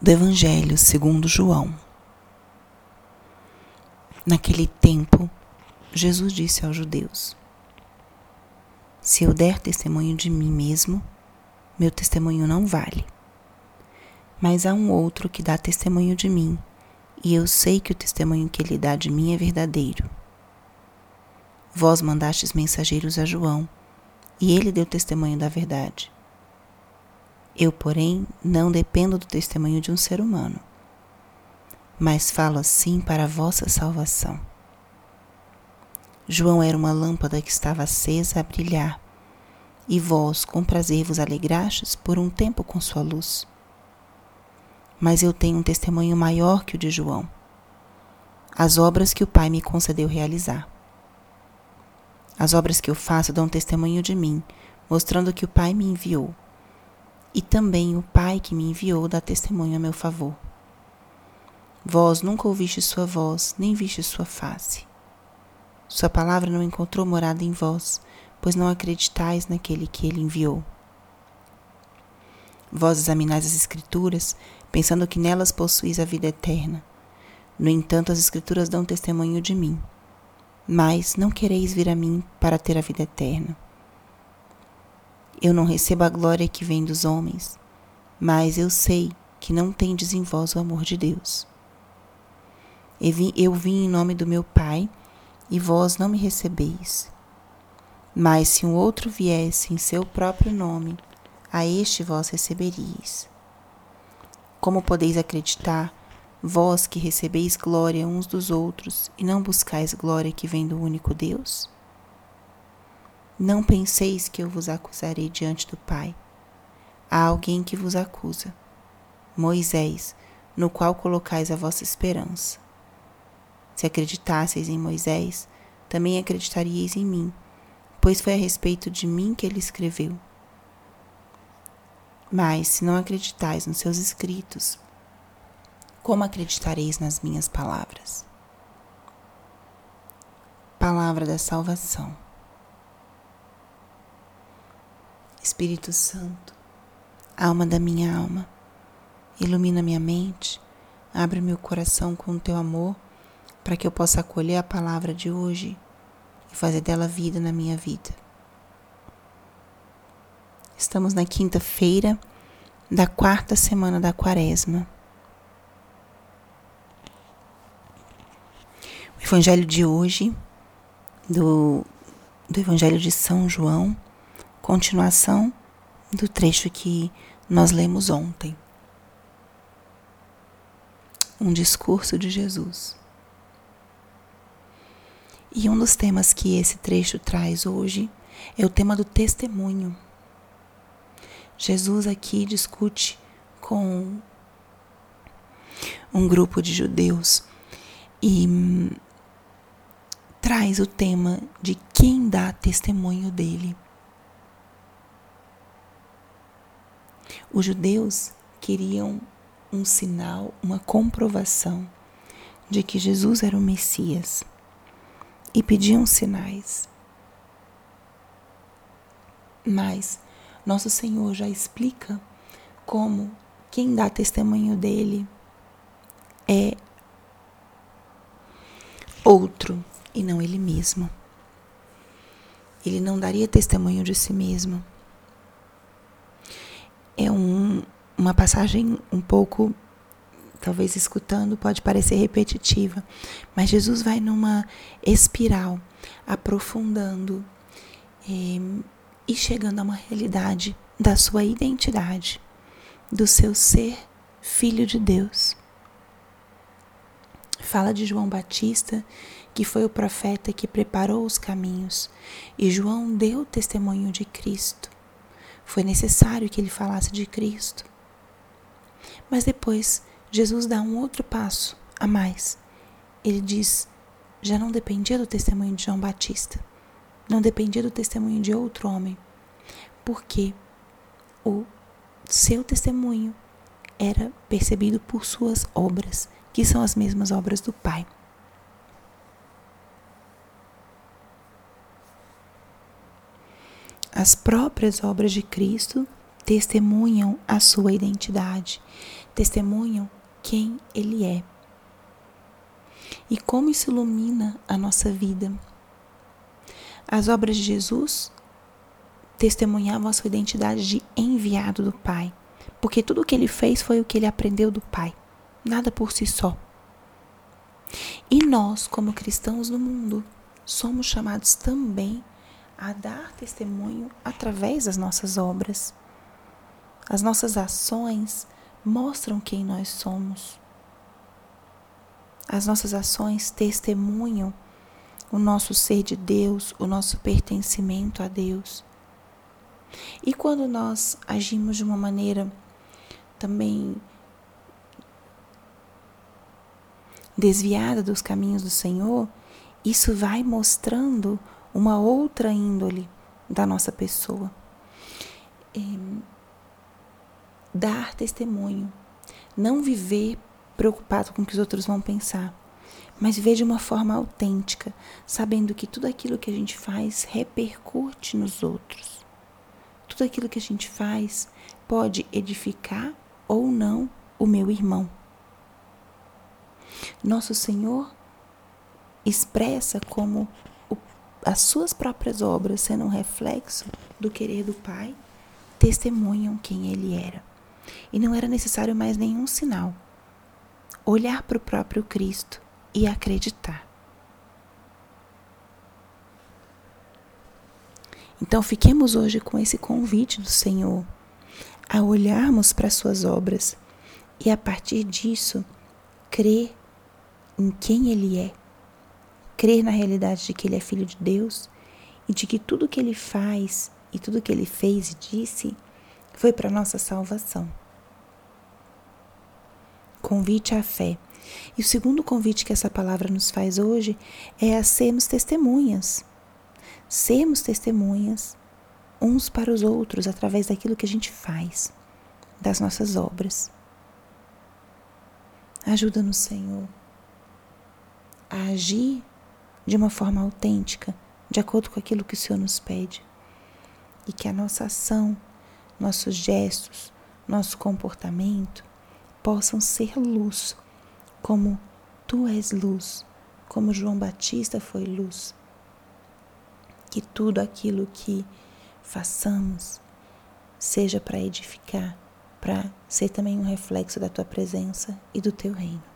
do Evangelho segundo João. Naquele tempo, Jesus disse aos judeus: Se eu der testemunho de mim mesmo, meu testemunho não vale. Mas há um outro que dá testemunho de mim, e eu sei que o testemunho que ele dá de mim é verdadeiro. Vós mandastes mensageiros a João, e ele deu testemunho da verdade. Eu, porém, não dependo do testemunho de um ser humano, mas falo assim para a vossa salvação. João era uma lâmpada que estava acesa a brilhar, e vós com prazer vos alegrastes por um tempo com sua luz. Mas eu tenho um testemunho maior que o de João, as obras que o Pai me concedeu realizar. As obras que eu faço dão testemunho de mim, mostrando que o Pai me enviou e também o Pai que me enviou dá testemunho a meu favor. Vós nunca ouviste sua voz, nem viste sua face. Sua palavra não encontrou morada em vós, pois não acreditais naquele que ele enviou. Vós examinais as Escrituras, pensando que nelas possuís a vida eterna. No entanto, as Escrituras dão testemunho de mim. Mas não quereis vir a mim para ter a vida eterna. Eu não recebo a glória que vem dos homens, mas eu sei que não tendes em vós o amor de Deus. Eu vim em nome do meu Pai, e vós não me recebeis. Mas se um outro viesse em seu próprio nome, a este vós receberíeis. Como podeis acreditar, vós que recebeis glória uns dos outros e não buscais glória que vem do único Deus? Não penseis que eu vos acusarei diante do Pai. Há alguém que vos acusa, Moisés, no qual colocais a vossa esperança. Se acreditasseis em Moisés, também acreditaríeis em mim, pois foi a respeito de mim que ele escreveu. Mas, se não acreditais nos seus escritos, como acreditareis nas minhas palavras? Palavra da salvação. Espírito Santo, alma da minha alma, ilumina minha mente, abre meu coração com o teu amor, para que eu possa acolher a palavra de hoje e fazer dela vida na minha vida. Estamos na quinta-feira da quarta semana da quaresma. O evangelho de hoje, do, do evangelho de São João, continuação do trecho que nós lemos ontem. Um discurso de Jesus. E um dos temas que esse trecho traz hoje é o tema do testemunho. Jesus aqui discute com um grupo de judeus e hum, traz o tema de quem dá testemunho dele. Os judeus queriam um sinal, uma comprovação de que Jesus era o Messias e pediam sinais. Mas nosso Senhor já explica como quem dá testemunho dele é outro e não ele mesmo. Ele não daria testemunho de si mesmo é um, uma passagem um pouco, talvez escutando, pode parecer repetitiva, mas Jesus vai numa espiral, aprofundando e, eh, e chegando a uma realidade da sua identidade, do seu ser filho de Deus. Fala de João Batista, que foi o profeta que preparou os caminhos, e João deu testemunho de Cristo. Foi necessário que ele falasse de Cristo. Mas depois, Jesus dá um outro passo a mais. Ele diz: já não dependia do testemunho de João Batista, não dependia do testemunho de outro homem, porque o seu testemunho era percebido por suas obras, que são as mesmas obras do Pai. As próprias obras de Cristo testemunham a sua identidade, testemunham quem Ele é. E como isso ilumina a nossa vida. As obras de Jesus testemunhavam a sua identidade de enviado do Pai, porque tudo o que ele fez foi o que ele aprendeu do Pai, nada por si só. E nós, como cristãos no mundo, somos chamados também a dar testemunho através das nossas obras. As nossas ações mostram quem nós somos. As nossas ações testemunham o nosso ser de Deus, o nosso pertencimento a Deus. E quando nós agimos de uma maneira também desviada dos caminhos do Senhor, isso vai mostrando uma outra índole da nossa pessoa. É, dar testemunho, não viver preocupado com o que os outros vão pensar, mas viver de uma forma autêntica, sabendo que tudo aquilo que a gente faz repercute nos outros. Tudo aquilo que a gente faz pode edificar ou não o meu irmão. Nosso Senhor expressa como as suas próprias obras, sendo um reflexo do querer do Pai, testemunham quem ele era. E não era necessário mais nenhum sinal. Olhar para o próprio Cristo e acreditar. Então fiquemos hoje com esse convite do Senhor a olharmos para as suas obras e a partir disso crer em quem Ele é, crer na realidade de que Ele é Filho de Deus e de que tudo que Ele faz e tudo que Ele fez e disse foi para nossa salvação. Convite à fé. E o segundo convite que essa palavra nos faz hoje é a sermos testemunhas. Sermos testemunhas uns para os outros através daquilo que a gente faz, das nossas obras. Ajuda-nos, Senhor, a agir de uma forma autêntica, de acordo com aquilo que o Senhor nos pede. E que a nossa ação, nossos gestos, nosso comportamento possam ser luz, como tu és luz, como João Batista foi luz. Que tudo aquilo que façamos seja para edificar, para ser também um reflexo da tua presença e do teu reino.